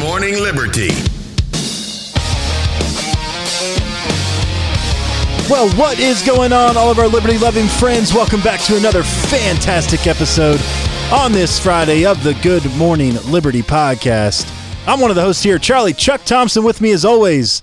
Morning Liberty. Well, what is going on, all of our liberty loving friends? Welcome back to another fantastic episode on this Friday of the Good Morning Liberty podcast. I'm one of the hosts here, Charlie Chuck Thompson, with me as always,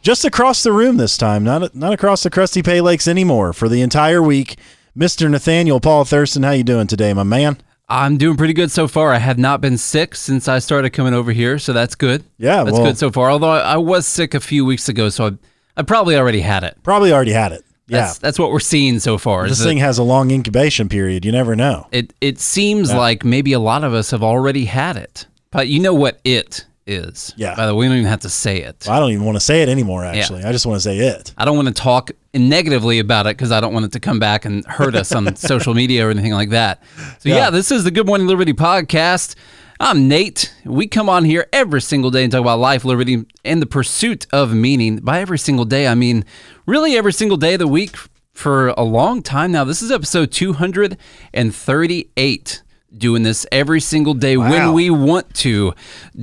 just across the room this time, not not across the crusty Pay Lakes anymore for the entire week. Mr. Nathaniel Paul Thurston, how you doing today, my man? I'm doing pretty good so far. I have not been sick since I started coming over here, so that's good. Yeah, that's well- good so far. Although I, I was sick a few weeks ago, so I, I probably already had it. Probably already had it. Yeah, That's that's what we're seeing so far. this thing has a long incubation period. You never know. it it seems like maybe a lot of us have already had it, but you know what it is. Yeah. By the way, we don't even have to say it. I don't even want to say it anymore. Actually, I just want to say it. I don't want to talk negatively about it because I don't want it to come back and hurt us on social media or anything like that. So yeah. Yeah. this is the Good Morning Liberty podcast. I'm Nate. We come on here every single day and talk about life, liberty, and the pursuit of meaning. By every single day, I mean really every single day of the week for a long time now. This is episode 238 doing this every single day when we want to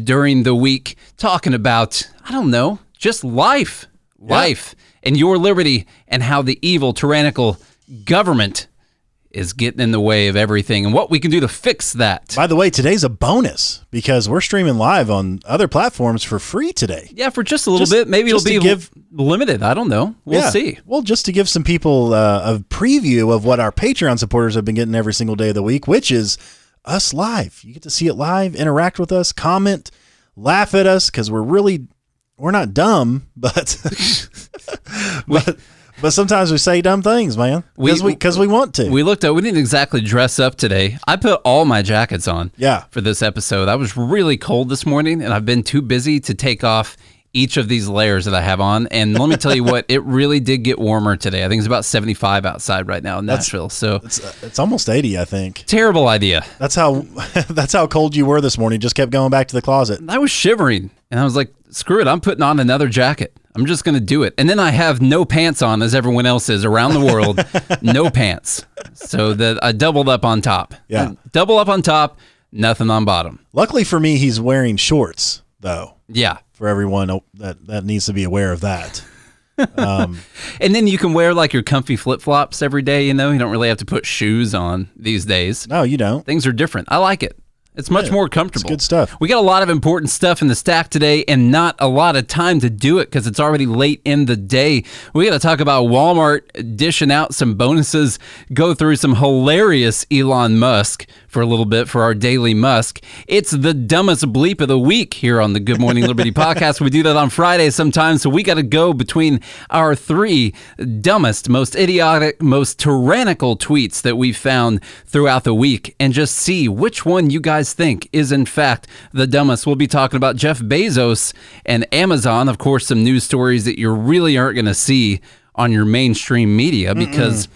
during the week talking about I don't know, just life, life and your liberty and how the evil tyrannical government is getting in the way of everything and what we can do to fix that. By the way, today's a bonus because we're streaming live on other platforms for free today. Yeah, for just a little Just- bit. Maybe it'll be give- limited. I don't know. We'll Yeah. see. Well, just to give some people uh, a preview of what our Patreon supporters have been getting every single day of the week, which is us live. You get to see it live, interact with us, comment, laugh at us because we're really we're not dumb, but but but sometimes we say dumb things, man. Because we We- because we, want to. We looked at. We didn't exactly dress up today. I put all my jackets on. Yeah. For this episode, I was really cold this morning, and I've been too busy to take off each of these layers that I have on. And let me tell you what, it really did get warmer today. I think it's about 75 outside right now in Nashville. So it's, uh, it's almost eighty, I think. terrible idea. That's how that's how cold you were this morning. Just kept going back to the closet. I was shivering, and I was like, "Screw it! I'm putting on another jacket. I'm just going to do it." And then I have no pants on, as everyone else is around the world, no pants. So that I doubled up on top. Yeah. double up on top, nothing on bottom. Luckily for me, he's wearing shorts though. Yeah, For everyone that that needs to be aware of that. Um, and then you can wear like your comfy flip flops every day. You know, you don't really have to put shoes on these days. No, you don't. Things are different. I like it. It's much more comfortable. good stuff. We got a lot of important stuff in the stack today and not a lot of time to do it because it's already late in the day. We got to talk about Walmart dishing out some bonuses, go through some hilarious Elon Musk for a little bit for our daily Musk. It's the dumbest bleep of the week here on the Good Morning Liberty podcast. We do that on Fridays sometimes, so we got to go between our three dumbest, most idiotic, most tyrannical tweets that we've found throughout the week and just see which one you guys think is in fact the dumbest. We'll be talking about Jeff Bezos and Amazon, of course, some news stories that you really aren't going to see on your mainstream media because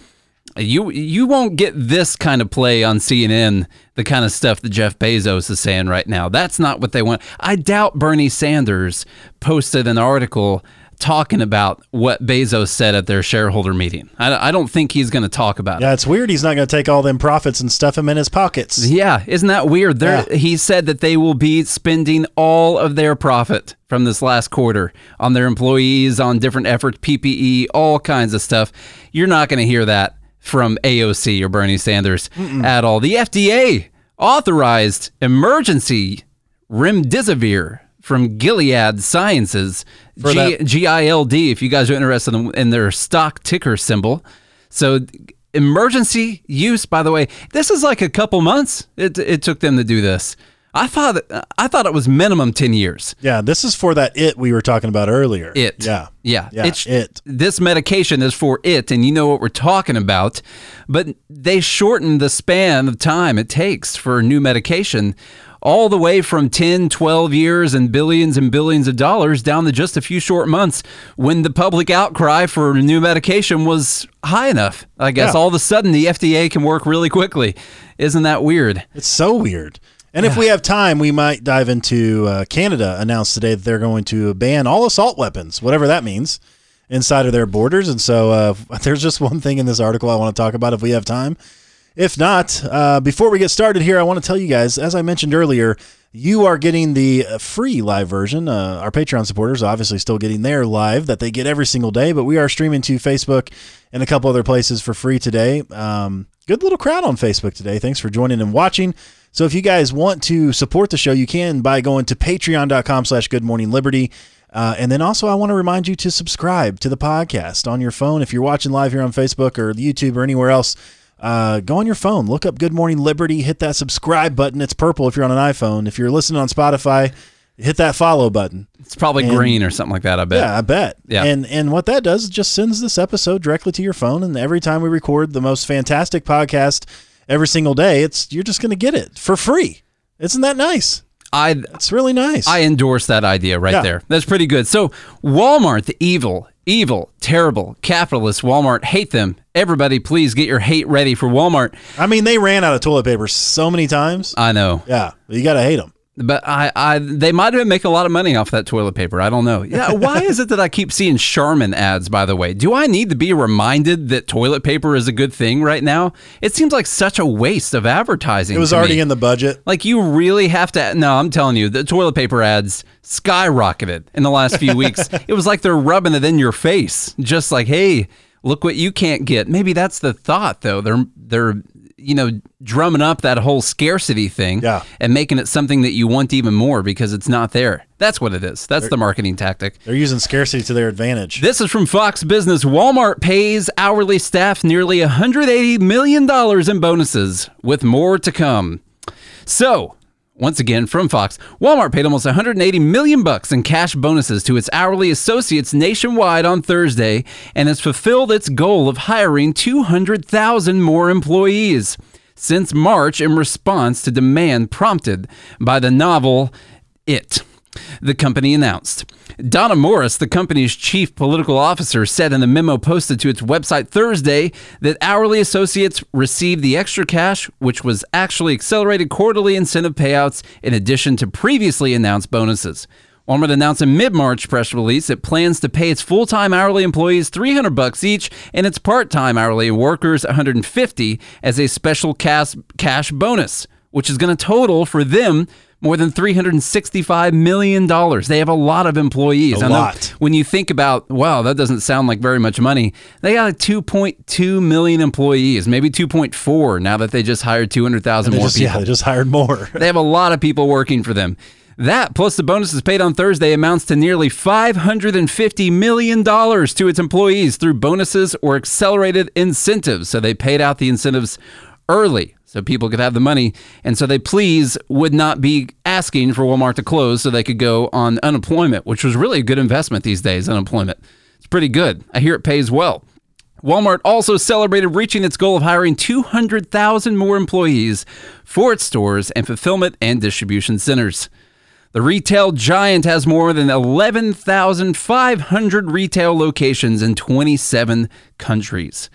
you you won't get this kind of play on CNN, the kind of stuff that Jeff Bezos is saying right now. That's not what they want. I doubt Bernie Sanders posted an article talking about what Bezos said at their shareholder meeting. I, I don't think he's going to talk about it. Yeah, it's weird. He's not going to take all them profits and stuff them in his pockets. Yeah, isn't that weird? They're, Yeah. He said that they will be spending all of their profit from this last quarter on their employees, on different efforts, PPE, all kinds of stuff. You're not going to hear that from AOC or Bernie Sanders at all. The FDA authorized emergency remdesivir from Gilead Sciences, For G- that- GILD, if you guys are interested in, in their stock ticker symbol. So emergency use, by the way, this is like a couple months it, it took them to do this. I thought I thought it was minimum 10 years. Yeah, this is for that it we were talking about earlier. It. Yeah. Yeah. Yeah, It's it. This medication is for it, and you know what we're talking about. But they shortened the span of time it takes for a new medication all the way from 10, 12 years and billions and billions of dollars down to just a few short months when the public outcry for a new medication was high enough. I guess Yeah. all of a sudden the FDA can work really quickly. Isn't that weird? It's so weird. And if we have time, we might dive into uh, Canada announced today that they're going to ban all assault weapons, whatever that means, inside of their borders. And so uh, there's just one thing in this article I want to talk about if we have time. If not, uh, before we get started here, I want to tell you guys, as I mentioned earlier, you are getting the free live version. Uh, our Patreon supporters obviously still getting their live that they get every single day, but we are streaming to Facebook and a couple other places for free today. Um, good little crowd on Facebook today. Thanks for joining and watching. So if you guys want to support the show, you can by going to patreon.com slash good morning liberty. Uh, and then also, I want to remind you to subscribe to the podcast on your phone. If you're watching live here on Facebook or YouTube or anywhere else, uh, go on your phone, look up Good Morning Liberty, hit that subscribe button. It's purple if you're on an iPhone. If you're listening on Spotify, hit that follow button. It's probably And- green or something like that. I bet. Yeah, I bet. Yeah. And and what that does is just sends this episode directly to your phone, and every time we record the most fantastic podcast every single day, it's you're just going to get it for free. Isn't that nice? I It's really nice. I endorse that idea right Yeah. there. That's pretty good. So, Walmart, the evil, evil, terrible, capitalist Walmart, hate them. Everybody, please get your hate ready for Walmart. I mean, they ran out of toilet paper so many times. I know, Yeah, you got to hate them. But I, I, they might have been making a lot of money off that toilet paper. I don't know. Yeah, why is it that I keep seeing Charmin ads? By the way, do I need to be reminded that toilet paper is a good thing right now? It seems like such a waste of advertising. It was already me. in the budget. Like you really have to. No, I'm telling you, the toilet paper ads skyrocketed in the last few weeks. it was like they're rubbing it in your face, just like, hey, look what you can't get. Maybe that's the thought, though. They're they're you know drumming up that whole scarcity thing, Yeah. and making it something that you want even more because it's not there. That's what it is. That's the marketing tactic. They're using scarcity to their advantage. This is from Fox Business. Walmart pays hourly staff nearly $180 million in bonuses, with more to come. So, once again from Fox, Walmart paid almost 180 million bucks in cash bonuses to its hourly associates nationwide on Thursday and has fulfilled its goal of hiring 200,000 more employees. Since March in response to demand prompted by the novel It the company announced. Donna Morris, the company's chief political officer, said in the memo posted to its website Thursday that hourly associates received the extra cash, which was actually accelerated quarterly incentive payouts in addition to previously announced bonuses. Walmart announced a mid-March press release it plans to pay its full-time hourly employees 300 bucks each and its part-time hourly workers 150 as a special cash cash bonus, which is going to total for them more than $365 million. They have a lot of employees. A lot. When you think about, wow, that doesn't sound like very much money. They got like 2.2 million employees, maybe 2.4 now that they just hired 200,000 more just, people. yeah, they just hired more. They have a lot of people working for them. That plus the bonuses paid on Thursday amounts to nearly $550 million to its employees through bonuses or accelerated incentives. So they paid out the incentives early so people could have the money. And so they please would not be asking for Walmart to close so they could go on unemployment, which was really a good investment these days, unemployment. It's pretty good. I hear it pays well. Walmart also celebrated reaching its goal of hiring 200,000 more employees for its stores and fulfillment and distribution centers. The retail giant has more than 11,500 retail locations in 27 countries.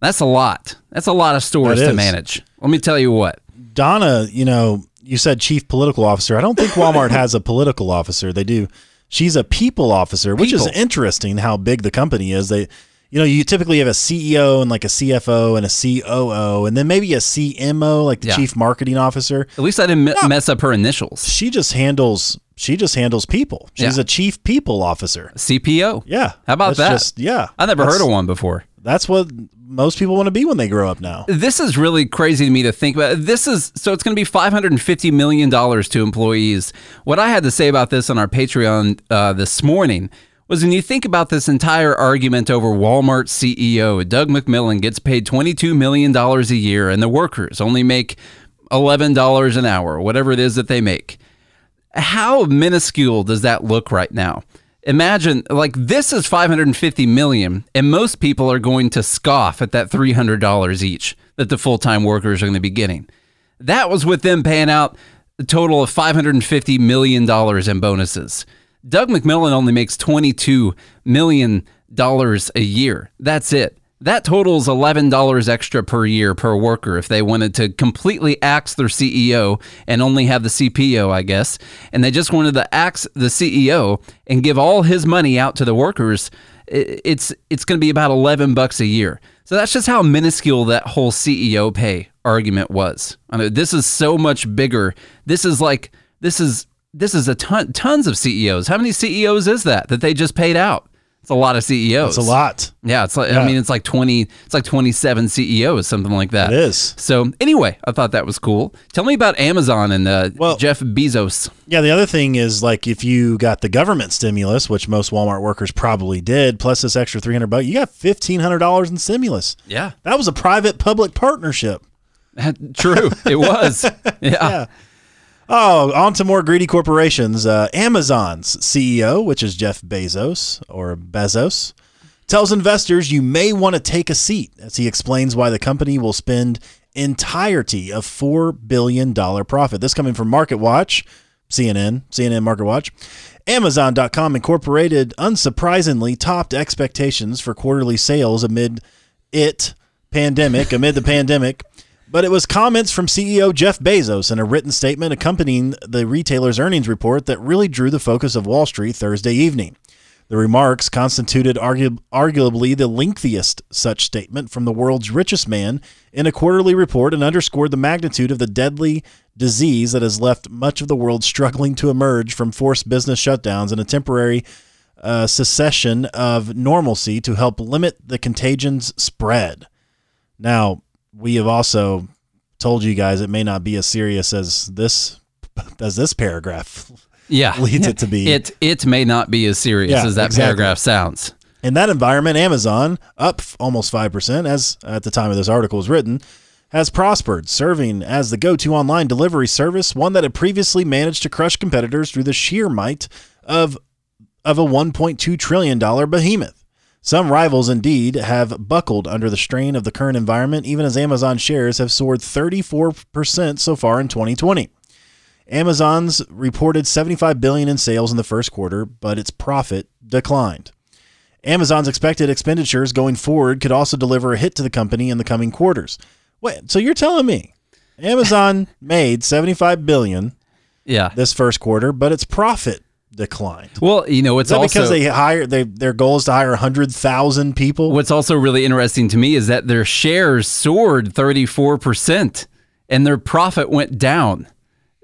That's a lot. That's a lot of stores to manage. Let me tell you what. Donna, you know, you said chief political officer. I don't think Walmart has a political officer. They do. She's a people officer, which is interesting how big the company is. They you know, you typically have a CEO and like a CFO and a COO and then maybe a CMO, like the Yeah. chief marketing officer. At least I didn't me- mess up her initials. She just handles she just handles people. She's Yeah. a chief people officer. CPO. Yeah. How about that? Just, yeah. I never heard of one before. That's what most people want to be when they grow up now. This is really crazy to me to think about. This is so it's going to be 550 million dollars to employees. What I had to say about this on our Patreon uh, this morning was when you think about this entire argument over Walmart CEO Doug McMillon gets paid 22 million dollars a year, and the workers only make 11 dollars an hour, whatever it is that they make. How minuscule does that look right now? Imagine like this is 550 million and most people are going to scoff at that $300 each that the full-time workers are going to be getting. That was with them paying out a total of 550 million dollars in bonuses. Doug McMillon only makes 22 million dollars a year. That's it. That totals $11 extra per year per worker if they wanted to completely axe their CEO and only have the CPO, I guess. And they just wanted to axe the CEO and give all his money out to the workers. It's it's going to be about 11 bucks a year. So that's just how minuscule that whole CEO pay argument was. I mean, this is so much bigger. This is like this is this is a ton tons of CEOs. How many CEOs is that that they just paid out? It's a lot of CEOs. It's a lot. Yeah, it's like Yeah. I mean it's like 20 it's like 27 CEOs something like that. It is. So anyway, I thought that was cool. Tell me about Amazon and uh, Well- Jeff Bezos. Yeah, the other thing is like if you got the government stimulus, which most Walmart workers probably did, plus this extra 300 bucks, you got $1500 in stimulus. Yeah. That was a private public partnership. True. it was. Yeah. Oh, on to more greedy corporations. Uh, Amazon's CEO, which is Jeff Bezos or Bezos, tells investors you may want to take a seat as he explains why the company will spend entirety of four billion dollar profit. This coming from MarketWatch, CNN, CNN MarketWatch. Amazon.com Incorporated unsurprisingly topped expectations for quarterly sales amid it pandemic, amid the pandemic. But it was comments from CEO Jeff Bezos in a written statement accompanying the retailer's earnings report that really drew the focus of Wall Street Thursday evening. The remarks constituted argu- arguably the lengthiest such statement from the world's richest man in a quarterly report and underscored the magnitude of the deadly disease that has left much of the world struggling to emerge from forced business shutdowns and a temporary uh, secession of normalcy to help limit the contagion's spread. Now, we have also told you guys it may not be as serious as this as this paragraph Yeah. leads it to be. It it may not be as serious Yeah, as that exactly. paragraph sounds. In that environment, Amazon, up almost 5%, as at the time of this article was written, has prospered, serving as the go to online delivery service, one that had previously managed to crush competitors through the sheer might of, of a $1.2 trillion behemoth. Some rivals indeed have buckled under the strain of the current environment, even as Amazon shares have soared 34% so far in 2020. Amazon's reported 75 billion in sales in the first quarter, but its profit declined. Amazon's expected expenditures going forward could also deliver a hit to the company in the coming quarters. Wait, so you're telling me Amazon made 75 billion Yeah. this first quarter, but its profit declined? Well, you know, it's also because they hire they their goal is to hire 100,000 people? What's also really interesting to me is that their shares soared 34% and their profit went down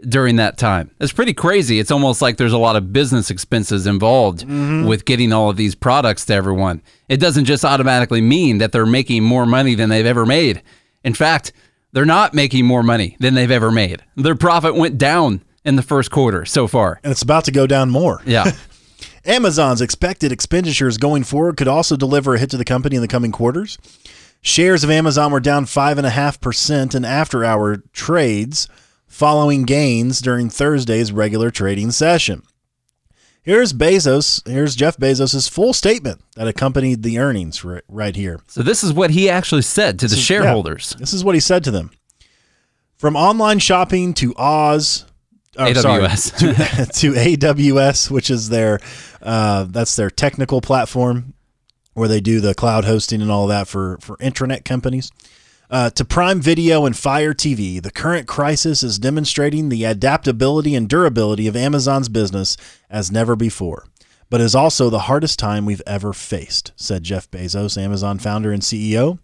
during that time. It's pretty crazy. It's almost like there's a lot of business expenses involved mm-hmm. with getting all of these products to everyone. It doesn't just automatically mean that they're making more money than they've ever made. In fact, they're not making more money than they've ever made. Their profit went down in the first quarter so far. and it's about to go down more. Yeah. Amazon's expected expenditures going forward could also deliver a hit to the company in the coming quarters. Shares of Amazon were down 5.5% in after hour trades following gains during Thursday's regular trading session. Here's Bezos, here's Jeff Bezos' full statement that accompanied the earnings ri- right here. so this is what he actually said to the shareholders. This is what he said to them. From online shopping to Oz, oh, sorry, AWS. to, to AWS, which is their uh, that's their technical platform where they do the cloud hosting and all that for for intranet companies. Uh, to Prime Video and Fire TV, the current crisis is demonstrating the adaptability and durability of Amazon's business as never before, but is also the hardest time we've ever faced, said Jeff Bezos, Amazon founder and CEO.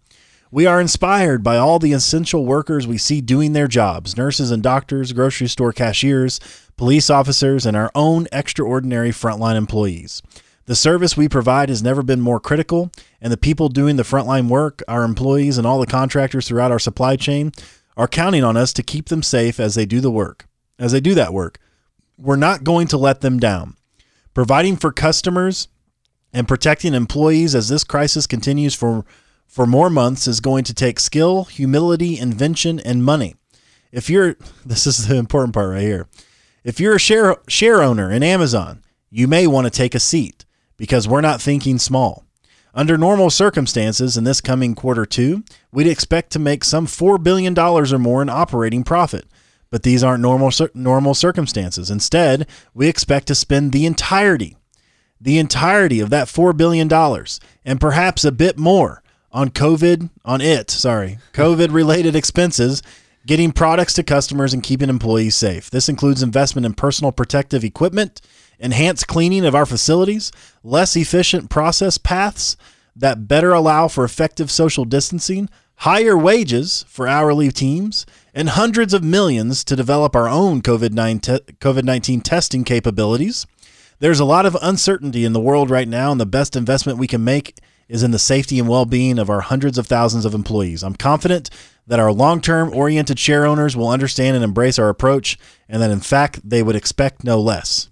We are inspired by all the essential workers we see doing their jobs nurses and doctors, grocery store cashiers, police officers, and our own extraordinary frontline employees. The service we provide has never been more critical, and the people doing the frontline work, our employees, and all the contractors throughout our supply chain, are counting on us to keep them safe as they do the work. As they do that work, we're not going to let them down. Providing for customers and protecting employees as this crisis continues for for more months is going to take skill, humility, invention, and money. If you're this is the important part right here. If you're a share share owner in Amazon, you may want to take a seat because we're not thinking small. Under normal circumstances in this coming quarter 2, we'd expect to make some 4 billion dollars or more in operating profit. But these aren't normal normal circumstances. Instead, we expect to spend the entirety the entirety of that $4 billion and perhaps a bit more on COVID, on it, sorry, COVID related expenses, getting products to customers and keeping employees safe. This includes investment in personal protective equipment, enhanced cleaning of our facilities, less efficient process paths that better allow for effective social distancing, higher wages for hourly teams, and hundreds of millions to develop our own COVID 19 testing capabilities. There's a lot of uncertainty in the world right now, and the best investment we can make is in the safety and well being of our hundreds of thousands of employees. I'm confident that our long term oriented share owners will understand and embrace our approach, and that in fact they would expect no less.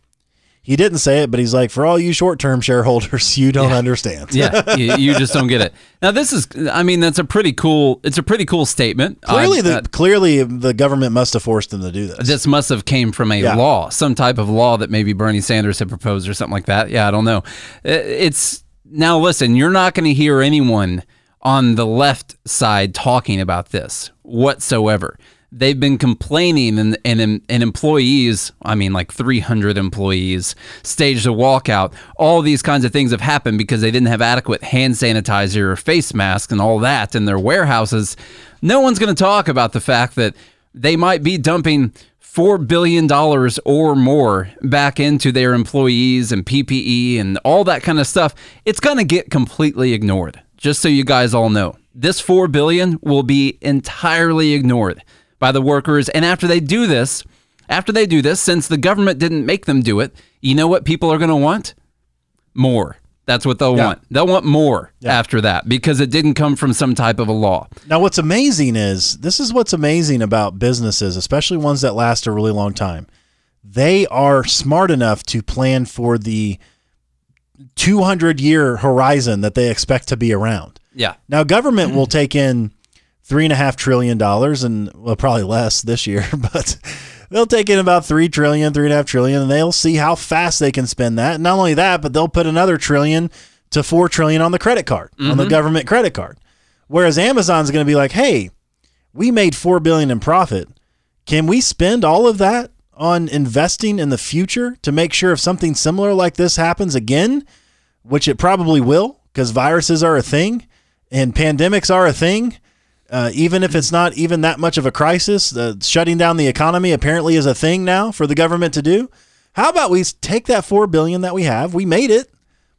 He didn't say it, but he's like, for all you short term shareholders, you don't yeah. understand. yeah, you, you, just don't get it. Now, this is, I mean, that's a pretty cool. It's a pretty cool statement. Clearly, uh, the clearly the government must have forced them to do this. This must have came from a yeah. law, some type of law that maybe Bernie Sanders had proposed or something like that. Yeah, I don't know. It's now listen. You're not going to hear anyone on the left side talking about this whatsoever. They've been complaining, and, and, and employees, I mean, like 300 employees, staged a walkout. All these kinds of things have happened because they didn't have adequate hand sanitizer or face masks and all that in their warehouses. No one's going to talk about the fact that they might be dumping $4 billion or more back into their employees and PPE and all that kind of stuff. It's going to get completely ignored just so you guys all know, this 4 billion will be entirely ignored by the workers and after they do this, after they do this, since the government didn't make them do it, you know what people are going to want? More. That's what they'll yeah. want. They'll want more yeah. after that because it didn't come from some type of a law. Now, what's amazing is this is what's amazing about businesses, especially ones that last a really long time. They are smart enough to plan for the 200 year horizon that they expect to be around. Yeah. Now, government will take in three and a half trillion dollars, and well, probably less this year, but they'll take in about three trillion, three and a half trillion, and they'll see how fast they can spend that. And not only that, but they'll put another trillion to four trillion on the credit card, mm-hmm. on the mm-hmm. government credit card. Whereas Amazon's going to be like, hey, we made four billion in profit. Can we spend all of that on investing in the future to make sure if something similar like this happens again, which it probably will, because viruses are a thing and pandemics are a thing. Uh, even if it's not even that much of a crisis, uh, shutting down the economy apparently is a thing now for the government to do. How about we take that four billion that we have? We made it.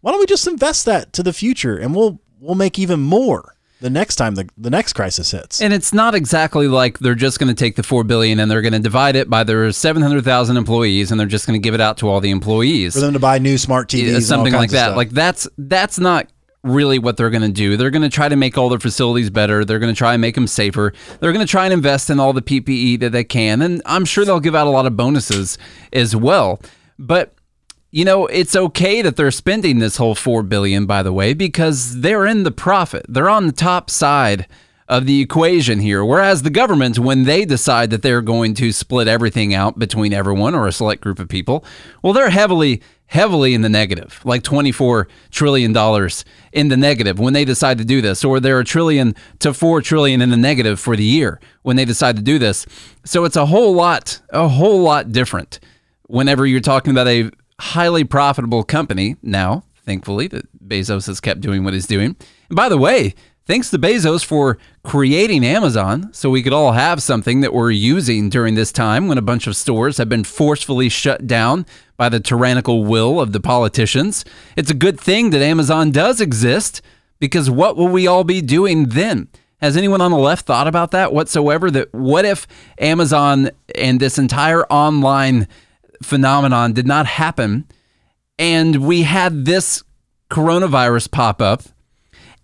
Why don't we just invest that to the future, and we'll we'll make even more the next time the, the next crisis hits. And it's not exactly like they're just going to take the 4 billion and they're going to divide it by their 700,000 employees and they're just going to give it out to all the employees. For them to buy new smart TVs yeah, something like that. Like that's that's not really what they're going to do. They're going to try to make all their facilities better. They're going to try and make them safer. They're going to try and invest in all the PPE that they can and I'm sure they'll give out a lot of bonuses as well. But you know, it's okay that they're spending this whole 4 billion by the way because they're in the profit. They're on the top side of the equation here. Whereas the government when they decide that they're going to split everything out between everyone or a select group of people, well they're heavily heavily in the negative, like 24 trillion dollars in the negative when they decide to do this or they're a trillion to 4 trillion in the negative for the year when they decide to do this. So it's a whole lot a whole lot different whenever you're talking about a highly profitable company now, thankfully, that Bezos has kept doing what he's doing. And by the way, thanks to Bezos for creating Amazon so we could all have something that we're using during this time when a bunch of stores have been forcefully shut down by the tyrannical will of the politicians. It's a good thing that Amazon does exist because what will we all be doing then? Has anyone on the left thought about that whatsoever? That what if Amazon and this entire online phenomenon did not happen. And we had this coronavirus pop up.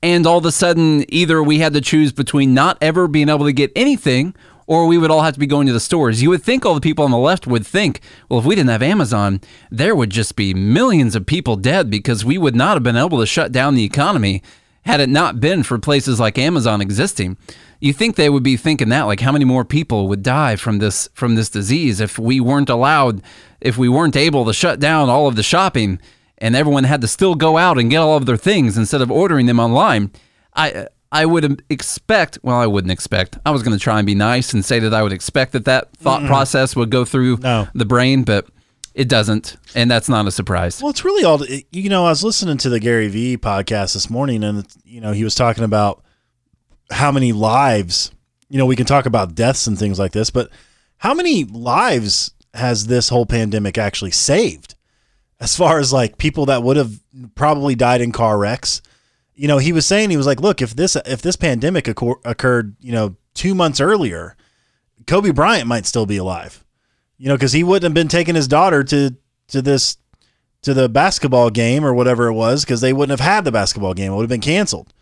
And all of a sudden, either we had to choose between not ever being able to get anything or we would all have to be going to the stores. You would think all the people on the left would think, well, if we didn't have Amazon, there would just be millions of people dead because we would not have been able to shut down the economy had it not been for places like Amazon existing you think they would be thinking that like how many more people would die from this from this disease if we weren't allowed if we weren't able to shut down all of the shopping and everyone had to still go out and get all of their things instead of ordering them online i i would expect well i wouldn't expect i was going to try and be nice and say that i would expect that that thought mm process would go through no. the brain but it doesn't, and that's not a surprise. Well, it's really all you know. I was listening to the Gary Vee podcast this morning, and you know he was talking about how many lives, you know, we can talk about deaths and things like this, but how many lives has this whole pandemic actually saved? As far as like people that would have probably died in car wrecks you know, he was saying he was like, look, if this if this pandemic occur- occurred, you know, two months earlier, Kobe Bryant might still be alive. You know, because he wouldn't have been taking his daughter to to this to the basketball game or whatever it was because they wouldn't have had the basketball game. It would have been canceled.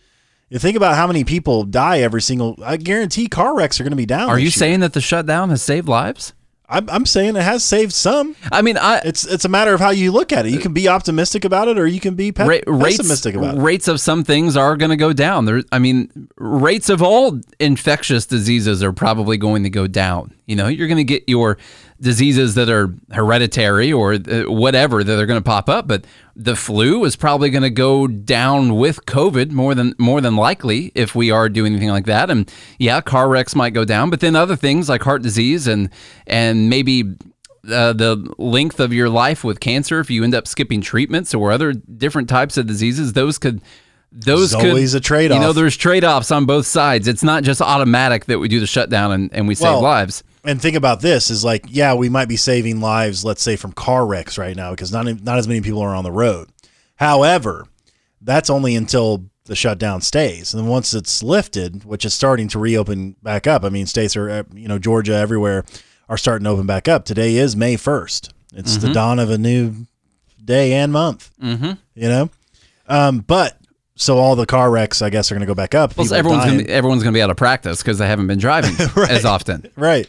You think about how many people die every single. I guarantee car wrecks are going to be down. Are you year. saying that the shutdown has saved lives? I'm, I'm saying it has saved some. I mean, I It's it's a matter of how you look at it. You can be optimistic about it, or you can be pe- ra- rates pessimistic about it. rates of some things are going to go down. There, I mean, rates of all infectious diseases are probably going to go down. You know, you're going to get your diseases that are hereditary or uh, whatever that are going to pop up, but the flu is probably going to go down with COVID more than more than likely if we are doing anything like that. And yeah, car wrecks might go down, but then other things like heart disease and and maybe uh, the length of your life with cancer, if you end up skipping treatments or other different types of diseases, those could those There's could always a trade-off. You know, there's trade offs on both sides. It's not just automatic that we do the shutdown and, and we save lives. And think about this: is like, yeah, we might be saving lives, let's say, from car wrecks right now because not not as many people are on the road. However, that's only until the shutdown stays, and once it's lifted, which is starting to reopen back up. I mean, states are, uh, you know, Georgia, everywhere are starting to open back up. Today is May first. It's the dawn of a new day and month. Mm-hmm. You know, um, but so all the car wrecks, I guess, are going to go back up. Plus, People everyone's gonna be, everyone's going to be out of practice because they haven't been driving as often. right.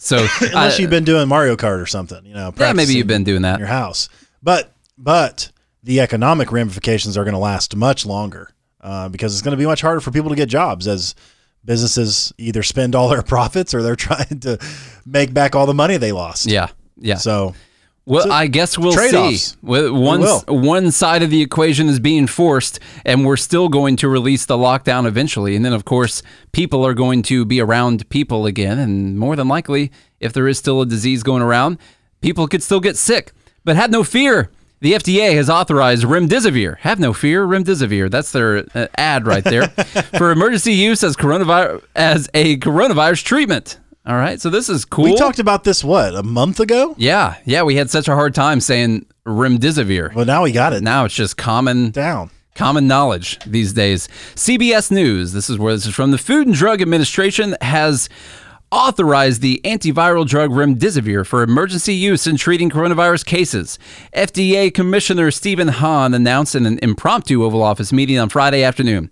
So, Unless uh, you've been doing Mario Kart or something, you know. yeah, maybe you've been doing that in your house. But but the economic ramifications are going to last much longer uh, because it's going to be much harder for people to get jobs as businesses either spend all their profits or they're trying to make back all the money they lost. Yeah, yeah. So Well, So, I guess we'll see. trade-offs. Well, One will. one side of the equation is being forced, and we're still going to release the lockdown eventually. And then, of course, people are going to be around people again, and more than likely, if there is still a disease going around, people could still get sick. But have no fear. The FDA has authorized remdesivir. Have no fear, remdesivir. That's their uh, ad right there for emergency use as coronavirus as a coronavirus treatment. All right, so this is cool. we talked about this what a month ago. Yeah, yeah, we had such a hard time saying remdesivir. Well, now we got it Now it's just common down. common knowledge these days. CBS News, this is where this is from. The Food and Drug Administration has authorized the antiviral drug remdesivir for emergency use in treating coronavirus cases. FDA Commissioner Stephen Hahn announced in an impromptu Oval Office meeting on Friday afternoon.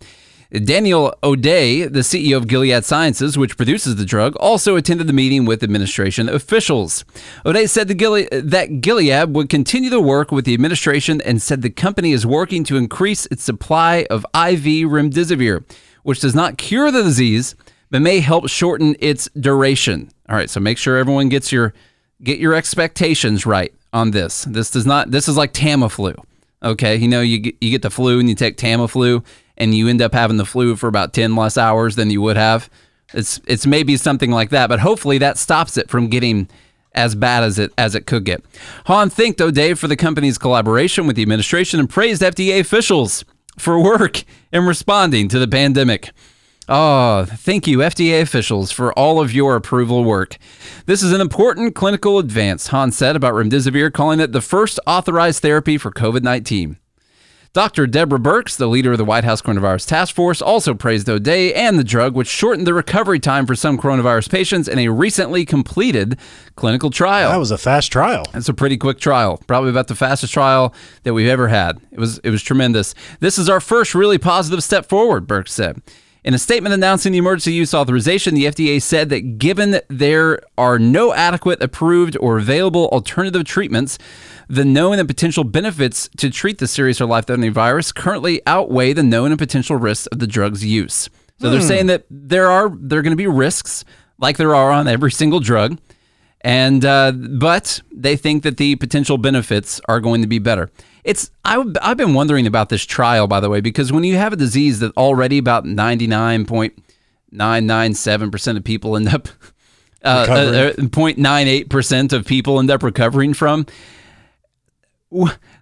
Daniel O'Day, the CEO of Gilead Sciences, which produces the drug, also attended the meeting with administration officials. O'Day said the that Gilead would continue to work with the administration and said the company is working to increase its supply of IV remdesivir, which does not cure the disease but may help shorten its duration. All right, so make sure everyone gets your get your expectations right on this. This does not this is like Tamiflu. Okay, you know you get, you get the flu and you take Tamiflu and you end up having the flu for about 10 less hours than you would have. It's it's maybe something like that, but hopefully that stops it from getting as bad as it as it could get. Hahn thanked O'Day for the company's collaboration with the administration and praised FDA officials for work in responding to the pandemic. Oh, thank you, FDA officials, for all of your approval work. This is an important clinical advance, Hahn said about remdesivir, calling it the first authorized therapy for COVID 19. Dr. Deborah Birx, the leader of the White House Coronavirus Task Force, also praised O'Day and the drug, which shortened the recovery time for some coronavirus patients in a recently completed clinical trial. That was a fast trial. It's a pretty quick trial, probably about the fastest trial that we've ever had. It was it was tremendous. This is our first really positive step forward, Birx said. In a statement announcing the emergency use authorization, the FDA said that given there are no adequate, approved, or available alternative treatments, the known and potential benefits to treat the serious or life-threatening virus currently outweigh the known and potential risks of the drug's use. So they're saying that there are there are going to be risks, like there are on every single drug, and uh, but they think that the potential benefits are going to be better. It's I, I've been wondering about this trial, by the way, because when you have a disease that already about ninety nine point nine nine seven percent of people end up uh, Recovering. 0.98 percent of people end up recovering from.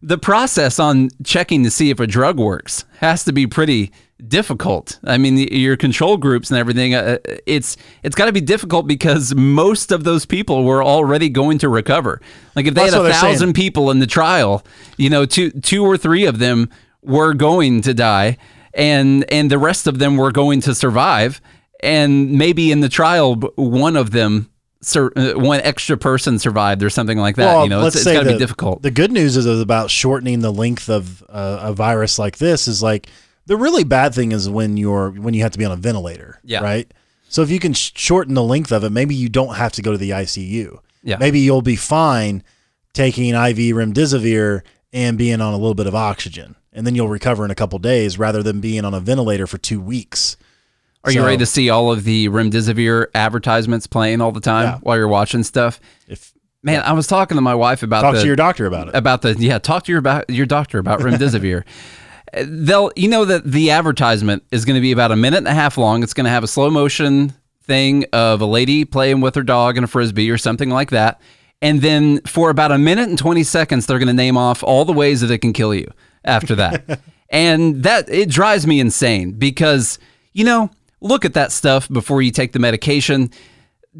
The process on checking to see if a drug works has to be pretty difficult. I mean, the- your control groups and everything. Uh, it's it's got to be difficult because most of those people were already going to recover. Like if they That's had a thousand people in the trial, you know, two two or three of them were going to die. and and the rest of them were going to survive. And maybe in the trial, one of them, sur- uh, one extra person survived or something like that. you know, it's, it's got to be difficult. The good news is about shortening the length of uh, a virus like this is like the really bad thing is when you're when you have to be on a ventilator. Yeah. Right. So if you can sh- shorten the length of it, maybe you don't have to go to the ICU. Yeah. Maybe you'll be fine taking IV remdesivir and being on a little bit of oxygen, and then you'll recover in a couple days rather than being on a ventilator for two weeks. Are you ready to see all of the remdesivir advertisements playing all the time Yeah. while you're watching stuff? If Man, I was talking to my wife about talk the, to your doctor about it. about the yeah talk to your about your doctor about remdesivir they'll you know that the advertisement is going to be about a minute and a half long it's going to have a slow motion thing of a lady playing with her dog and a frisbee or something like that and then for about a minute and 20 seconds they're going to name off all the ways that it can kill you after that and that it drives me insane because you know look at that stuff before you take the medication.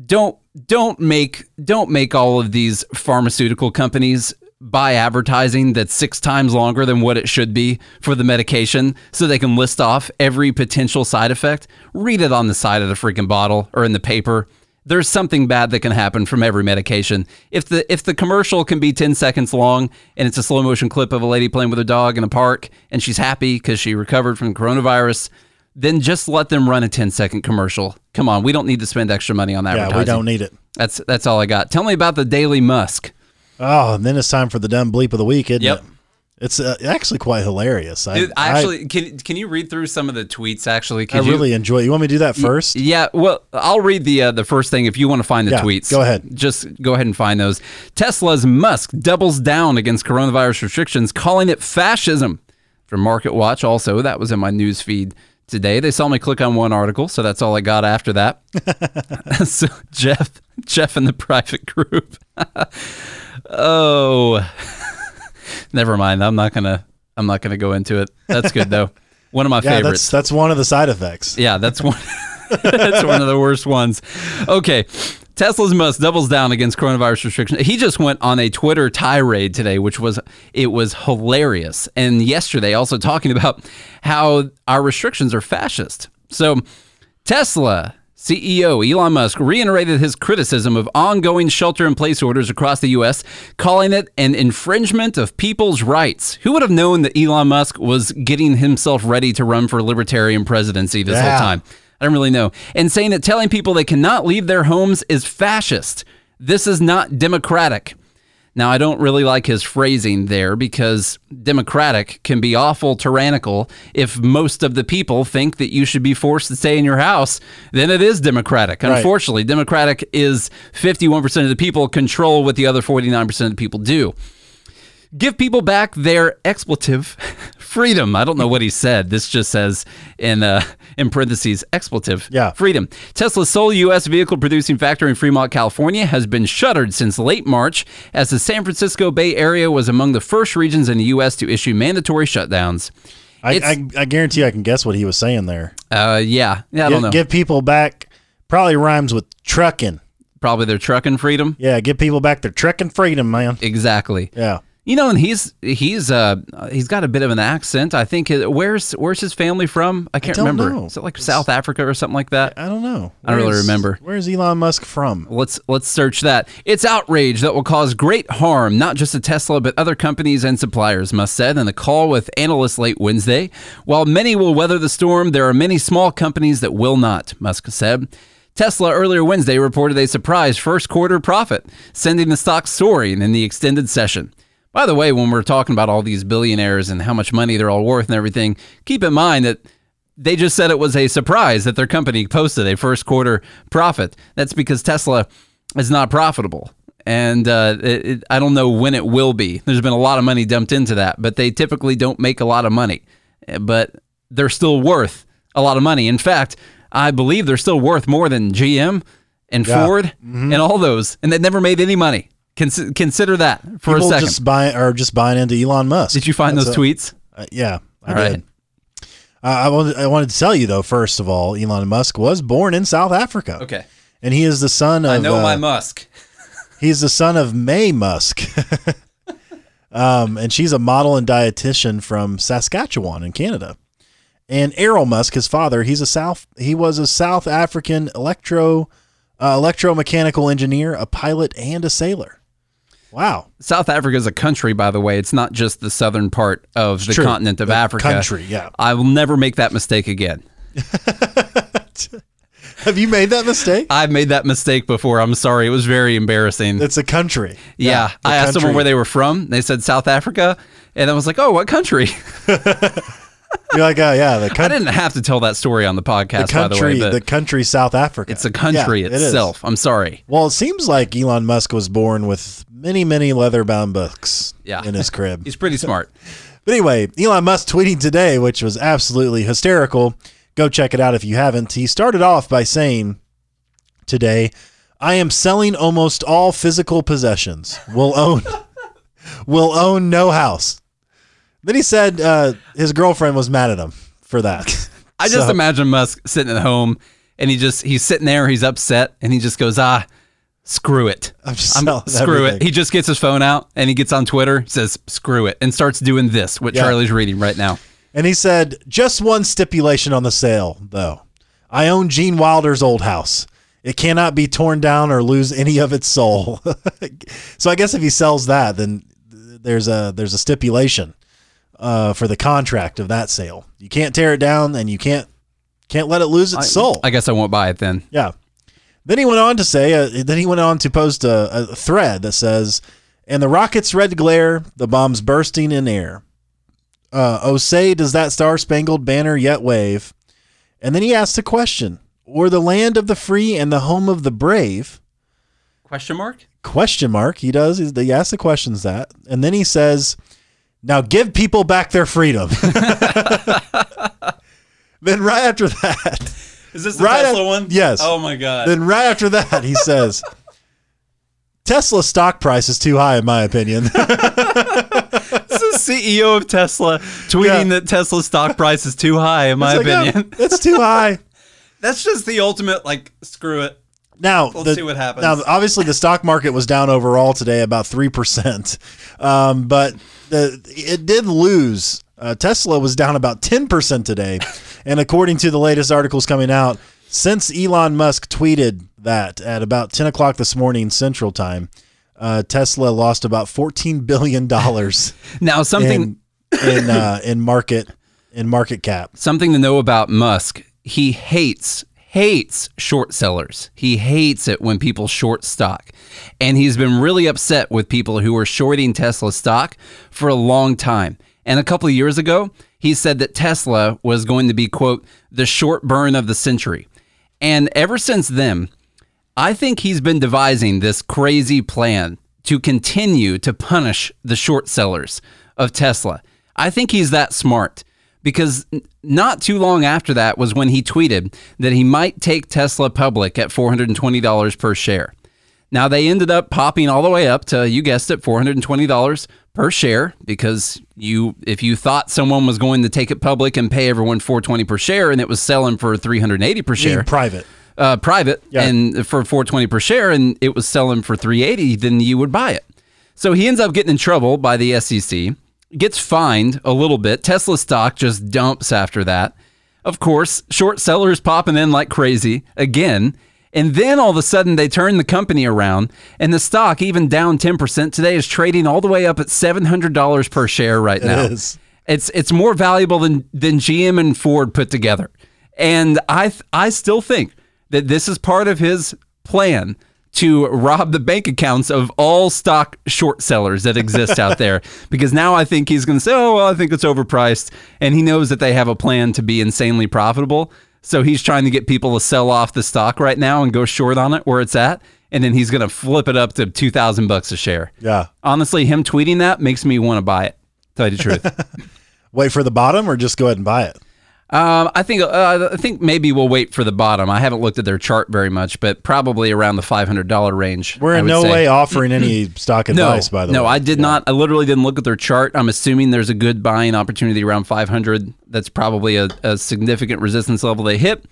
Don't don't make don't make all of these pharmaceutical companies buy advertising that's six times longer than what it should be for the medication so they can list off every potential side effect. Read it on the side of the freaking bottle or in the paper. There's something bad that can happen from every medication. If the if the commercial can be 10 seconds long and it's a slow motion clip of a lady playing with her dog in a park and she's happy because she recovered from coronavirus then just let them run a 10 second commercial. Come on, we don't need to spend extra money on that. yeah, we don't need it. That's that's all I got. Tell me about the Daily Musk. Oh, and then it's time for the dumb bleep of the week, isn't Yep. it? It's uh, actually quite hilarious. Dude, I actually can can you read through some of the tweets actually? I, Could you- really enjoy. it. You want me to do that first? Yeah, well, I'll read the uh, the first thing if you want to find the Yeah, tweets. go ahead. Just go ahead and find those. Tesla's Musk doubles down against coronavirus restrictions, calling it fascism. From Market Watch, also that was in my news feed today. They saw me click on one article, so that's all I got after that. so Jeff, Jeff in the private group. oh, never mind. I'm not gonna. I'm not gonna go into it. That's good though. One of my Yeah, favorites. that's that's one of the side effects. Yeah, that's one. that's one of the worst ones. Okay. Tesla's Musk doubles down against coronavirus restrictions. He just went on a Twitter tirade today, which was it was hilarious. And yesterday, also talking about how our restrictions are fascist. So, Tesla CEO Elon Musk reiterated his criticism of ongoing shelter-in-place orders across the U.S., calling it an infringement of people's rights. Who would have known that Elon Musk was getting himself ready to run for libertarian presidency this Yeah. whole time? I don't really know. And saying that telling people they cannot leave their homes is fascist. This is not democratic. Now, I don't really like his phrasing there because democratic can be awful tyrannical. If most of the people think that you should be forced to stay in your house, then it is democratic. Right. Unfortunately, democratic is 51% of the people control what the other 49% of the people do give people back their expletive freedom. I don't know what he said. This just says in uh, in parentheses expletive Yeah. freedom. Tesla's sole U.S. vehicle producing factory in Fremont, California, has been shuttered since late March, as the San Francisco Bay Area was among the first regions in the U.S. to issue mandatory shutdowns. I, I, I guarantee I can guess what he was saying there. Uh, yeah, yeah, I don't Give, know. give people back. Probably rhymes with trucking. Probably their trucking freedom. Yeah, give people back their trucking freedom, man. Exactly. Yeah. You know, and he's he's uh he's got a bit of an accent. I think uh, where's where's his family from? I can't don't remember. know. Is it like South Africa or something like that? I don't know. I don't really remember. Where's Elon Musk from? Let's let's search that. It's outrage that will cause great harm, not just to Tesla, but other companies and suppliers, Musk said in a call with analysts late Wednesday. While many will weather the storm, there are many small companies that will not, Musk said. Tesla earlier Wednesday reported a surprise first quarter profit, sending the stock soaring in the extended session. By the way, when we're talking about all these billionaires and how much money they're all worth and everything, keep in mind that they just said it was a surprise that their company posted a first quarter profit. That's because Tesla is not profitable. And uh, it, it, I don't know when it will be. There's been a lot of money dumped into that, but they typically don't make a lot of money. But they're still worth a lot of money. In fact, I believe they're still worth more than GM and Yeah. Ford and all those, and they never made any money. Cons- consider that for people a second. just buying or just buying into Elon Musk. Did you find That's those a- tweets? Uh, yeah, I All right. did. Uh, I wanted I wanted to tell you though. First of all, Elon Musk was born in South Africa. Okay. and he is the son of. I know uh, my Musk. He's the son of Maye Musk. um, and she's a model and dietitian from Saskatchewan in Canada. And Errol Musk, his father, he's a South he was a South African electro uh, electromechanical engineer, a pilot, and a sailor. Wow. South Africa is a country, by the way. It's not just the southern part of the True. continent of The Africa. country, yeah. I will never make that mistake again. Have you made that mistake? I've made that mistake before. I'm sorry. It was very embarrassing. It's a country. yeah. the I asked someone where they were from. They said South Africa. And I was like, oh, what country? You're like, oh yeah, the I didn't have to tell that story on the podcast, by the country, way, the country, South Africa. it's a country Yeah, it itself. I'm sorry. Well, it seems like Elon Musk was born with many, many leather-bound books Yeah. in his crib. He's pretty smart. But anyway, Elon Musk tweeting today, which was absolutely hysterical. Go check it out if you haven't. He started off by saying today, I am selling almost all physical possessions. We'll own we'll own no house. Then he said uh, his girlfriend was mad at him for that. I just So- imagine Musk sitting at home and he just he's sitting there, he's upset, and he just goes, ah, screw it. I'm selling screw everything. it. He just gets his phone out and he gets on Twitter, says screw it, and starts doing this, what Yeah. Charlie's reading right now. And he said, just one stipulation on the sale, though. I own Gene Wilder's old house. It cannot be torn down or lose any of its soul. so I guess if he sells that, then there's a there's a stipulation uh, for the contract of that sale. You can't tear it down, and you can't can't let it lose its soul. I guess I won't buy it then. Yeah. Then he went on to say, uh, then he went on to post a, a thread that says, "And the rocket's red glare, the bombs bursting in air. Uh, oh, say, does that star spangled banner yet wave?" And then he asked a question: "Or the land of the free and the home of the brave?" Question mark? Question mark. He does. He, he asks the questions that, and then he says, "Now give people back their freedom." then right after that. Is this the Right Tesla at- one? yes. Oh my god. Then right after that, he says, Tesla stock price is too high, in my opinion. this is CEO of Tesla tweeting Yeah. that Tesla stock price is too high, in my It's like, "Oh, opinion. it's too high. That's just the ultimate like screw it. Now, the- see what happens. Now, obviously, the stock market was down overall today about three percent, um, but the, it did lose. Uh, Tesla was down about ten percent today, and according to the latest articles coming out, since Elon Musk tweeted that at about ten o'clock this morning Central Time, uh, Tesla lost about fourteen billion dollars Now something in in, uh, in market in market cap. something to know about Musk. He hates hates short sellers. He hates it when people short stock. And he's been really upset with people who are shorting Tesla stock for a long time. And a couple of years ago, he said that Tesla was going to be quote the short burn of the century. And ever since then, I think he's been devising this crazy plan to continue to punish the short sellers of Tesla. I think he's that smart because not too long after that was when he tweeted that he might take Tesla public at $420 per share. Now they ended up popping all the way up to you guessed it $420 per share because you if you thought someone was going to take it public and pay everyone 420 per share and it was selling for 380 per share. private. uh, private Yeah. and for 420 per share and it was selling for 380 then you would buy it. So he ends up getting in trouble by the SEC gets fined a little bit. Tesla stock just dumps after that. Of course short sellers popping in like crazy again and then all of a sudden they turn the company around and the stock even down 10% today is trading all the way up at $700 per share right now is. it's it's more valuable than than GM and Ford put together. And I th- I still think that this is part of his plan to rob the bank accounts of all stock short sellers that exist out there because now I think he's going to say, "Oh, well, I think it's overpriced." And he knows that they have a plan to be insanely profitable. So he's trying to get people to sell off the stock right now and go short on it where it's at, and then he's going to flip it up to 2000 bucks a share. Yeah. Honestly, him tweeting that makes me want to buy it. Tell you the truth. Wait for the bottom or just go ahead and buy it. Um, I think uh, I think maybe we'll wait for the bottom. I haven't looked at their chart very much, but probably around the five hundred dollar range. We're in no say. way offering any stock No, advice, by the no, way. No, I did not. I literally didn't look at their chart. I'm assuming there's a good buying opportunity around 500. That's probably a, a significant resistance level they hit.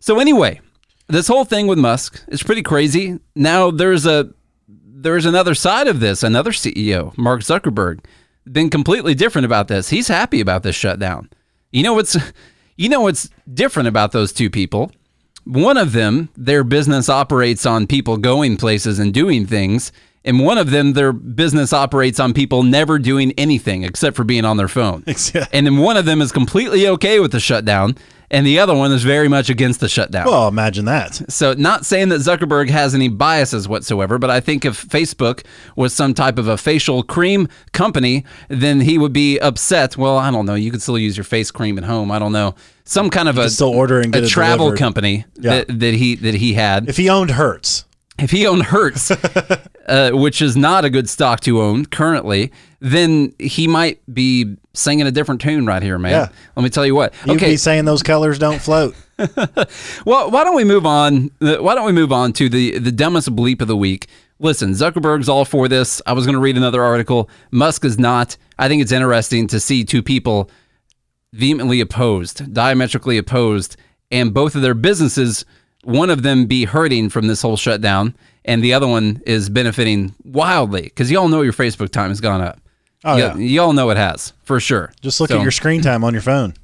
So anyway, this whole thing with Musk is pretty crazy. Now there's a there's another side of this. Another CEO, Mark Zuckerberg, been completely different about this. He's happy about this shutdown. You know what's You know what's different about those two people? One of them, their business operates on people going places and doing things. And one of them, their business operates on people never doing anything except for being on their phone. and then one of them is completely okay with the shutdown, and the other one is very much against the shutdown. Well, imagine that. So, not saying that Zuckerberg has any biases whatsoever, but I think if Facebook was some type of a facial cream company, then he would be upset. Well, I don't know. You could still use your face cream at home. I don't know. Some kind of a still order and get a travel delivered. company Yeah. that, that he that he had. If he owned Hertz, If he owned Hertz, uh, which is not a good stock to own currently, then he might be singing a different tune right here, man. Yeah. Let me tell you what. you'd okay, be saying those colors don't float. well, why don't we move on? Why don't we move on to the the dumbest bleep of the week? Listen, Zuckerberg's all for this. I was going to read another article. Musk is not. I think it's interesting to see two people vehemently opposed, diametrically opposed, and both of their businesses, one of them be hurting from this whole shutdown, and the other one is benefiting wildly because y'all know your Facebook time has gone up. Oh, Y- yeah. y'all know it has for sure. Just look So- at your screen time on your phone.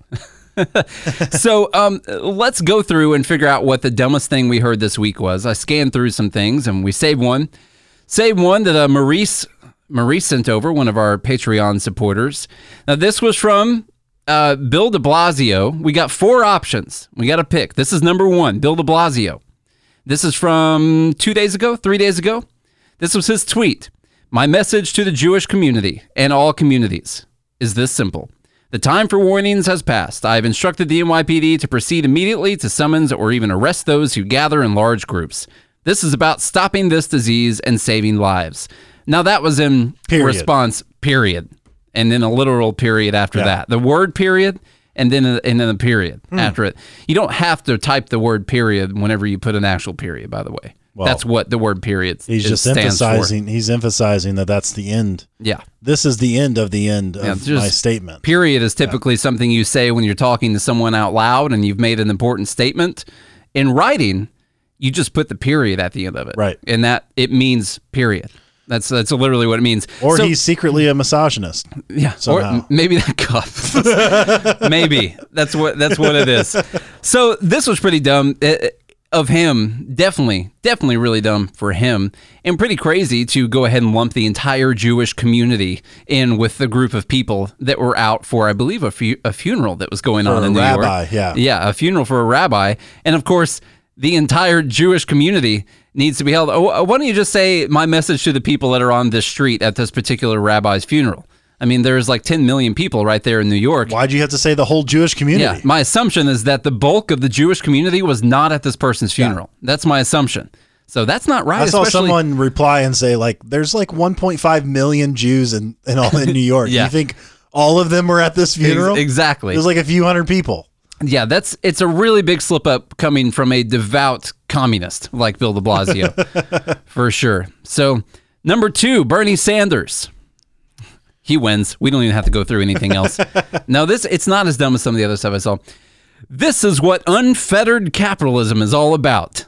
so um, let's go through and figure out what the dumbest thing we heard this week was. I scanned through some things and we saved one. Saved one that uh, Maurice Maurice sent over, one of our Patreon supporters. Now this was from uh, Bill De Blasio. We got four options. We got to pick. This is number one, Bill De Blasio. This is from two days ago, three days ago. This was his tweet. My message to the Jewish community and all communities is this simple. The time for warnings has passed. I have instructed the NYPD to proceed immediately to summons or even arrest those who gather in large groups. This is about stopping this disease and saving lives. Now, that was in Period. response, period. And then a literal period after Yeah. that. The word period and then a, and then a period Hmm. after it. You don't have to type the word period whenever you put an actual period, by the way. That's what the word period He's is- just stands for. emphasizing. He's emphasizing that that's the end. Yeah. This is the end of the end Yeah, of just- my statement. Period is typically something you say when you're talking to someone out loud and you've made an important statement. In writing, you just put the period at the end of it. Right. And that it means period. That's that's literally what it means. Or So- he's secretly a misogynist. yeah, somehow. or maybe that cup. maybe that's what that's what it is. So this was pretty dumb uh, of him. Definitely, definitely really dumb for him, and pretty crazy to go ahead and lump the entire Jewish community in with the group of people that were out for, I believe, a, fu- a funeral that was going on a in New rabbi, York. yeah. yeah, a funeral for a rabbi, and of course. The entire Jewish community needs to be held. Oh, why don't you just say my message to the people that are on this street at this particular rabbi's funeral? I mean, there's like 10 million people right there in New York. Why'd you have to say the whole Jewish community? Yeah, my assumption is that the bulk of the Jewish community was not at this person's funeral. That's my assumption. So that's not right. I saw someone reply and say like, "There's like 1.5 million Jews in, in all in New York. Yeah. You think all of them were at this Ex- funeral? exactly. There's like a few hundred people. Yeah, that's it's a really big slip up coming from a devout communist like Bill De Blasio, for sure. So number two, Bernie Sanders. He wins. We don't even have to go through anything else. now this it's not as dumb as some of the other stuff I saw. This is what unfettered capitalism is all about.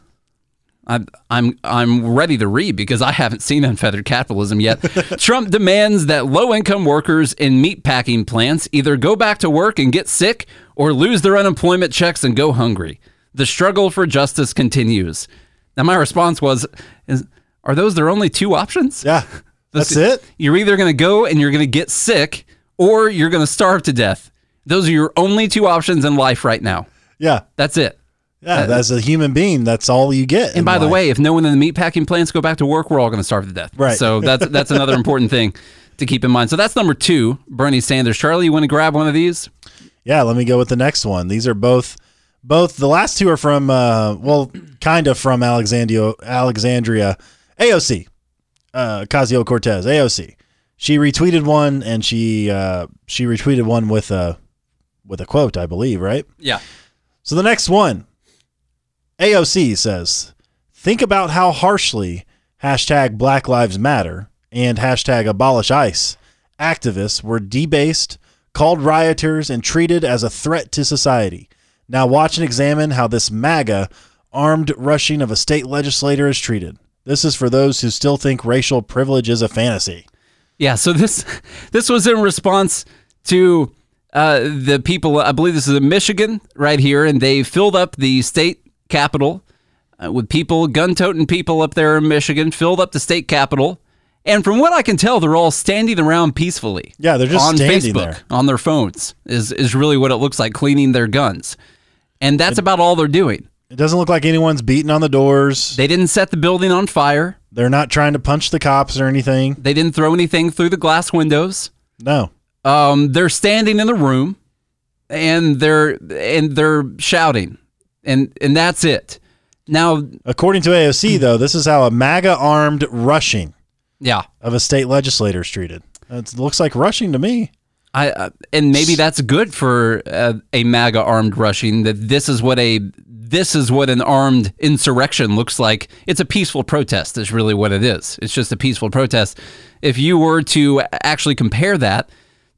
I'm I'm I'm ready to read because I haven't seen unfettered capitalism yet. Trump demands that low-income workers in meatpacking plants either go back to work and get sick or lose their unemployment checks and go hungry. The struggle for justice continues. Now my response was is are those their only two options? Yeah, that's it. You're either going to go and you're going to get sick or you're going to starve to death. Those are your only two options in life right now. Yeah, That's it. yeah. as a human being, that's all you get. And by the way, if no one in the meatpacking plants go back to work, we're all going to starve to death. Right. So that's that's another important thing to keep in mind. So that's number two, Bernie Sanders. Charlie, you want to grab one of these? yeah, let me go with the next one. These are both, both the last two are from, uh, well, kind of from Alexandria, Alexandria, AOC, uh, Ocasio Cortez, AOC. She retweeted one, and she uh, she retweeted one with a with a quote, I believe, right? Yeah. So the next one, AOC says, think about how harshly hashtag Black Lives Matter and hashtag Abolish ICE activists were debased, called rioters, and treated as a threat to society. Now watch and examine how this MAGA armed rushing of a state legislator is treated. This is for those who still think racial privilege is a fantasy. Yeah. So this this was in response to uh, the people, I believe this is in Michigan right here, and they filled up the state capitol uh, with people, gun toting people up there in Michigan, filled up the state capitol. And from what I can tell, they're all standing around peacefully. Yeah, they're just on standing Facebook, there. on their phones, is, is really what it looks like, cleaning their guns. And that's about all they're doing. It doesn't look like anyone's beating on the doors. They didn't set the building on fire. They're not trying to punch the cops or anything. They didn't throw anything through the glass windows. No. Um, they're standing in the room, and they're and they're shouting, and and that's it. Now, According to AOC, though, this is how a MAGA armed rushing yeah, of a state legislator is treated. It looks like rushing to me. I uh, and maybe that's good for uh, a MAGA armed rushing. That this is what a this is what an armed insurrection looks like. It's a peaceful protest. Is really what it is. It's just a peaceful protest. If you were to actually compare that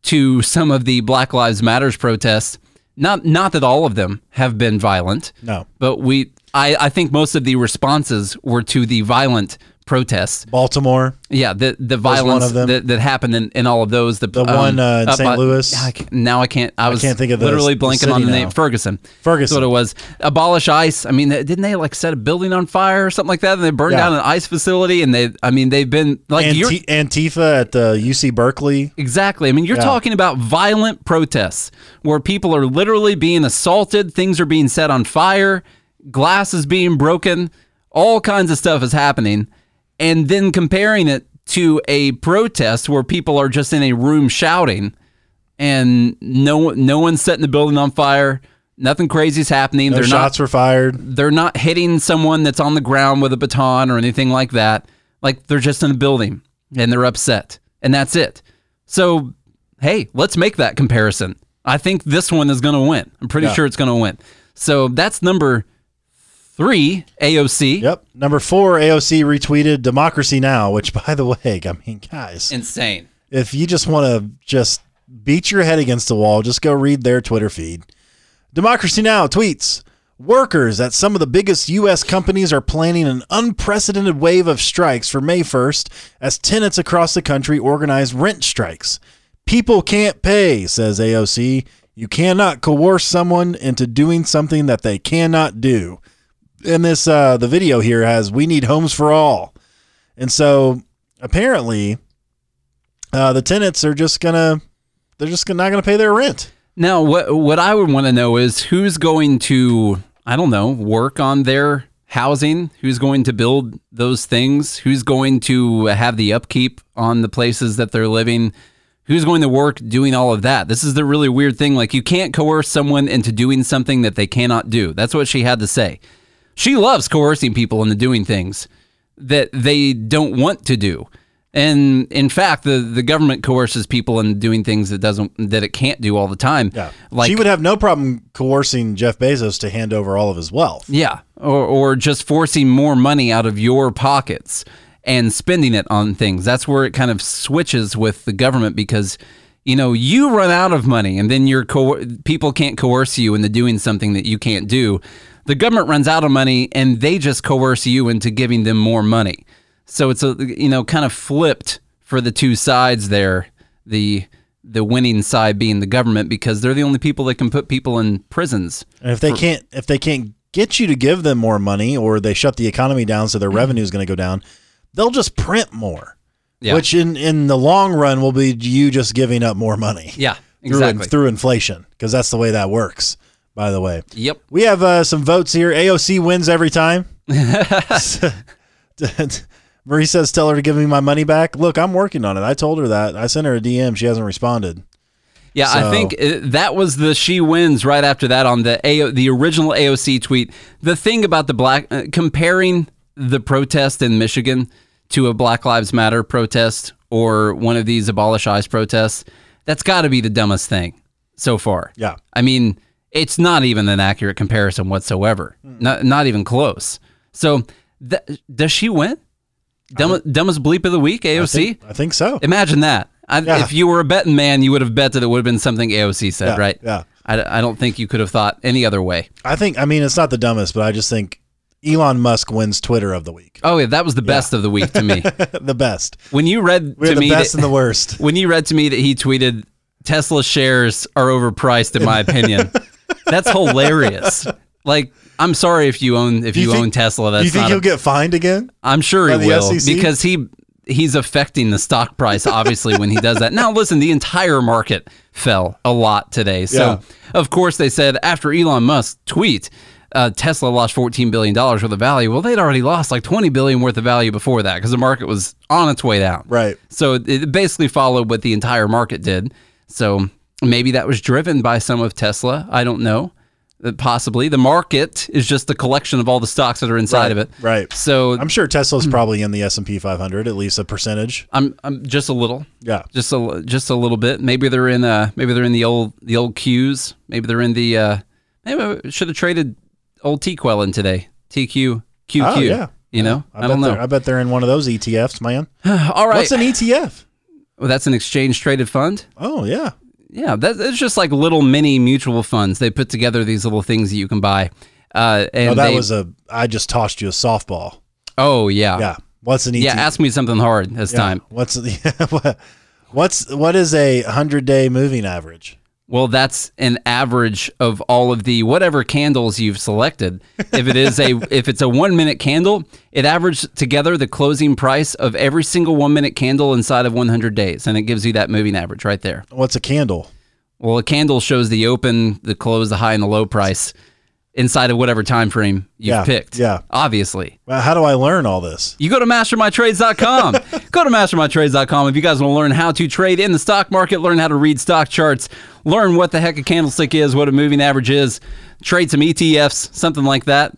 to some of the Black Lives Matters protests, not not that all of them have been violent, No. but we I, I think most of the responses were to the violent protests. Baltimore. Yeah, the the violence of them. that, that happened in, in all of those. The, The one, uh, in St. Louis. I now I can't. I was can't think of literally the blanking on the name. Ferguson. Ferguson. That's what it was. Abolish ICE. I mean, didn't they like set a building on fire or something like that? And they burned Yeah. down an ICE facility. And they, I mean, they've been like you're Anti- Antifa at the UC Berkeley. Exactly. I mean, you're Yeah. talking about violent protests where people are literally being assaulted, things are being set on fire, glass is being broken, all kinds of stuff is happening. And then comparing it to a protest where people are just in a room shouting and no no one's setting the building on fire, nothing crazy is happening. No they're shots not were fired. they're not hitting someone that's on the ground with a baton or anything like that. Like they're just in a building and they're upset. And that's it. So, hey, let's make that comparison. I think this one is going to win. I'm pretty Yeah. sure it's going to win. So that's number three, AOC. Yep. Number four, AOC retweeted Democracy Now!, which, by the way, I mean, guys, Insane. if you just want to just beat your head against the wall, just go read their Twitter feed. Democracy Now! tweets Workers at some of the biggest U.S. companies are planning an unprecedented wave of strikes for May 1st as tenants across the country organize rent strikes. People can't pay, says AOC. You cannot coerce someone into doing something that they cannot do. And this, uh, the video here has "We need homes for all," and so apparently, uh, the tenants are just gonna, they're just not gonna pay their rent. Now, what what I would want to know is who's going to I don't know work on their housing, who's going to build those things, who's going to have the upkeep on the places that they're living, who's going to work doing all of that. This is the really weird thing. Like you can't coerce someone into doing something that they cannot do. That's what she had to say. She loves coercing people into doing things that they don't want to do. And in fact, the, the government coerces people into doing things that doesn't that it can't do all the time. Yeah, Like she would have no problem coercing Jeff Bezos to hand over all of his wealth. yeah, or or just forcing more money out of your pockets and spending it on things. That's where it kind of switches with the government because you know you run out of money and then your co- people can't coerce you into doing something that you can't do. The government runs out of money and they just coerce you into giving them more money. So it's a you know kind of flipped for the two sides there. The the winning side being the government because they're the only people that can put people in prisons. And if they can't, if they can't get you to give them more money, or they shut the economy down, so their mm-hmm. revenue is going to go down, they'll just print more. Yeah. Which in in the long run will be you just giving up more money. Yeah, through, exactly. through inflation, because that's the way that works. By the way, Yep. we have uh, some votes here. AOC wins every time. Marie says, "Tell her to give me my money back." Look, I'm working on it. I told her that. I sent her a DM. She hasn't responded. Yeah, I think uh, that was the she wins right after that on the AO, the original AOC tweet. The thing about the black uh, comparing the protest in Michigan to a Black Lives Matter protest or one of these abolish ICE protests, that's got to be the dumbest thing so far. Yeah. I mean, it's not even an accurate comparison whatsoever. Hmm. Not not even close. So, th- does she win? Dumb, dumbest bleep of the week, AOC. I think, I think so. Imagine that. I, Yeah. If you were a betting man, you would have bet that it would have been something AOC said, Yeah, right? yeah. I, I don't think you could have thought any other way. I think. I mean, it's not the dumbest, but I just think Elon Musk wins Twitter of the week. Oh yeah, that was the best of the week to me. the best. when you read We're to the me best that, and the worst. when you read to me that he tweeted Tesla shares are overpriced in my opinion. That's hilarious. Like, I'm sorry if you own if Do you, think- own Tesla. That's you think not he'll a, get fined again? I'm sure he by the will SEC? because he he's affecting the stock price obviously when he does that. Now listen, the entire market fell a lot today. So of course they said after Elon Musk tweet uh, Tesla lost 14 billion dollars worth of value. Well, they'd already lost like 20 billion worth of value before that because the market was on its way down. Right. So it basically followed what the entire market did. So maybe that was driven by some of Tesla. I don't know. Uh, Possibly the market is just a collection of all the stocks that are inside Right, of it. right. So I'm sure Tesla's probably in the S and P 500, at least a percentage. I'm I'm just a little, Yeah. just a just a little bit. Maybe they're in uh maybe they're in the old the old Qs. Maybe they're in the uh maybe I should have traded old TQL in today. TQ QQ. Oh, yeah. You know, I, I, bet don't they're- know. I bet they're in one of those ETFs, man. All right, What's an ETF? well, that's an exchange traded fund. Oh yeah. Yeah, that, it's just like little mini mutual funds. They put together these little things that you can buy. Uh, and Oh, that they, was a. I just tossed you a softball. oh yeah, Yeah. What's an yeah. Ask me something hard this Yeah. time. What's the what's what is a hundred day moving average? Well, that's an average of all of the whatever candles you've selected. If it is a if it's a 1 minute candle, it averaged together the closing price of every single 1 minute candle inside of 100 days and it gives you that moving average right there. What's a candle? Well, a candle shows the open, the close, the high and the low price inside of whatever time frame you've Yeah, picked. yeah. Obviously. Well, how do I learn all this? You go to mastermytrades.com. go to mastermytrades.com if you guys want to learn how to trade in the stock market, learn how to read stock charts, learn what the heck a candlestick is, what a moving average is, trade some ETFs, something like that.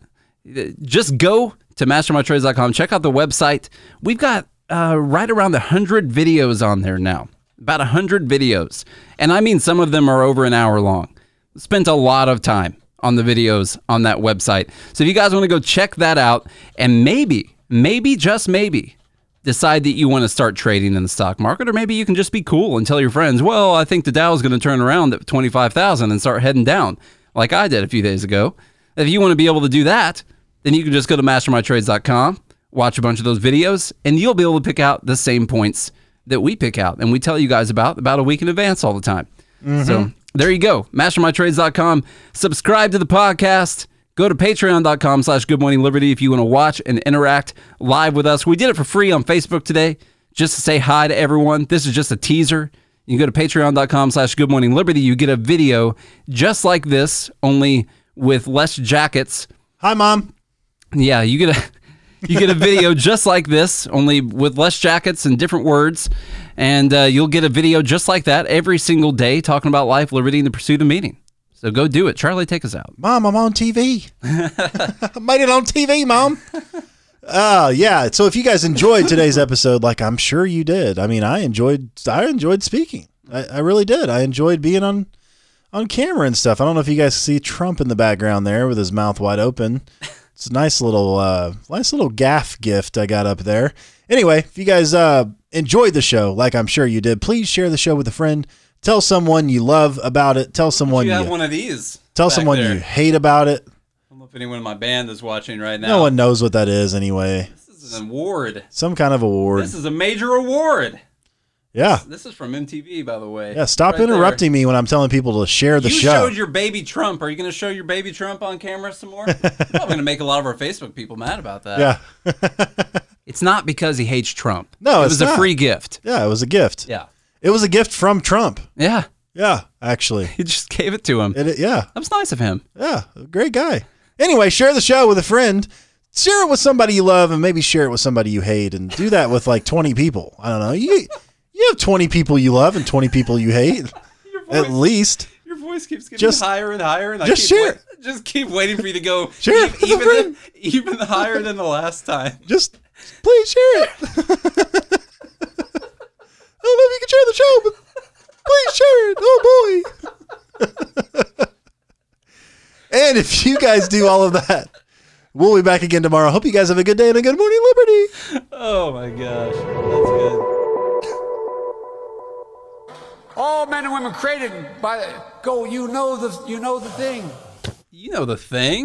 Just go to mastermytrades.com. Check out the website. We've got uh, right around 100 videos on there now. About 100 videos. And I mean, some of them are over an hour long. Spent a lot of time on the videos on that website. So if you guys want to go check that out and maybe, maybe, just maybe, decide that you want to start trading in the stock market, or maybe you can just be cool and tell your friends, well, I think the Dow is going to turn around at 25,000 and start heading down, like I did a few days ago. If you want to be able to do that, then you can just go to mastermytrades.com, watch a bunch of those videos, and you'll be able to pick out the same points that we pick out and we tell you guys about about a week in advance all the time. So mm-hmm. There you go. Mastermytrades.com. Subscribe to the podcast. Go to patreon.com slash good morning liberty if you want to watch and interact live with us. We did it for free on Facebook today just to say hi to everyone. This is just a teaser. You can go to patreon.com slash good morning liberty. You get a video just like this, only with less jackets. Hi, mom. Yeah, you get a you get a video just like this, only with less jackets and different words, and uh, you'll get a video just like that every single day, talking about life, liberty, and the pursuit of meaning. So go do it. Charlie, take us out. Mom, I'm on TV. I made it on TV, mom. Uh yeah. So if you guys enjoyed today's episode, like I'm sure you did. I mean, I enjoyed I enjoyed speaking. I, I really did. I enjoyed being on on camera and stuff. I don't know if you guys see Trump in the background there with his mouth wide open. It's a nice little uh nice little gaff gift I got up there. Anyway, if you guys uh enjoyed the show, like I'm sure you did, please share the show with a friend. Tell someone you love about it. Tell someone you, have one of these. tell someone you hate about it. I don't know if anyone in my band is watching right now. No one knows what that is anyway. This is an award. Some kind of award. This is a major award. Yeah. This is from MTV, by the way. Yeah. Stop Right there. interrupting me when I'm telling people to share the you show. You showed your baby Trump. Are you going to show your baby Trump on camera some more? I'm going to make a lot of our Facebook people mad about that. yeah. It's not because he hates Trump. No, it it's was a free gift. Yeah. It was a gift. Yeah. It was a gift from Trump. Yeah. Yeah. Actually. He just gave it to him. It, yeah. That was nice of him. Yeah. Great guy. Anyway, share the show with a friend. Share it with somebody you love and maybe share it with somebody you hate and do that with like 20 people. I don't know. You you have 20 people you love and 20 people you hate Your at least. your voice keeps getting Just- higher and higher, and I just keep share wait- just keep waiting for you to go Share e- a even friend. even higher than the last time. Just please share it. I don't know if you can share the show, but please share it. Oh boy. and if you guys do all of that, we'll be back again tomorrow. Hope you guys have a good day and a good morning, Liberty. Oh my gosh, that's good. All men and women created by go. You know the you know the thing. You know the thing.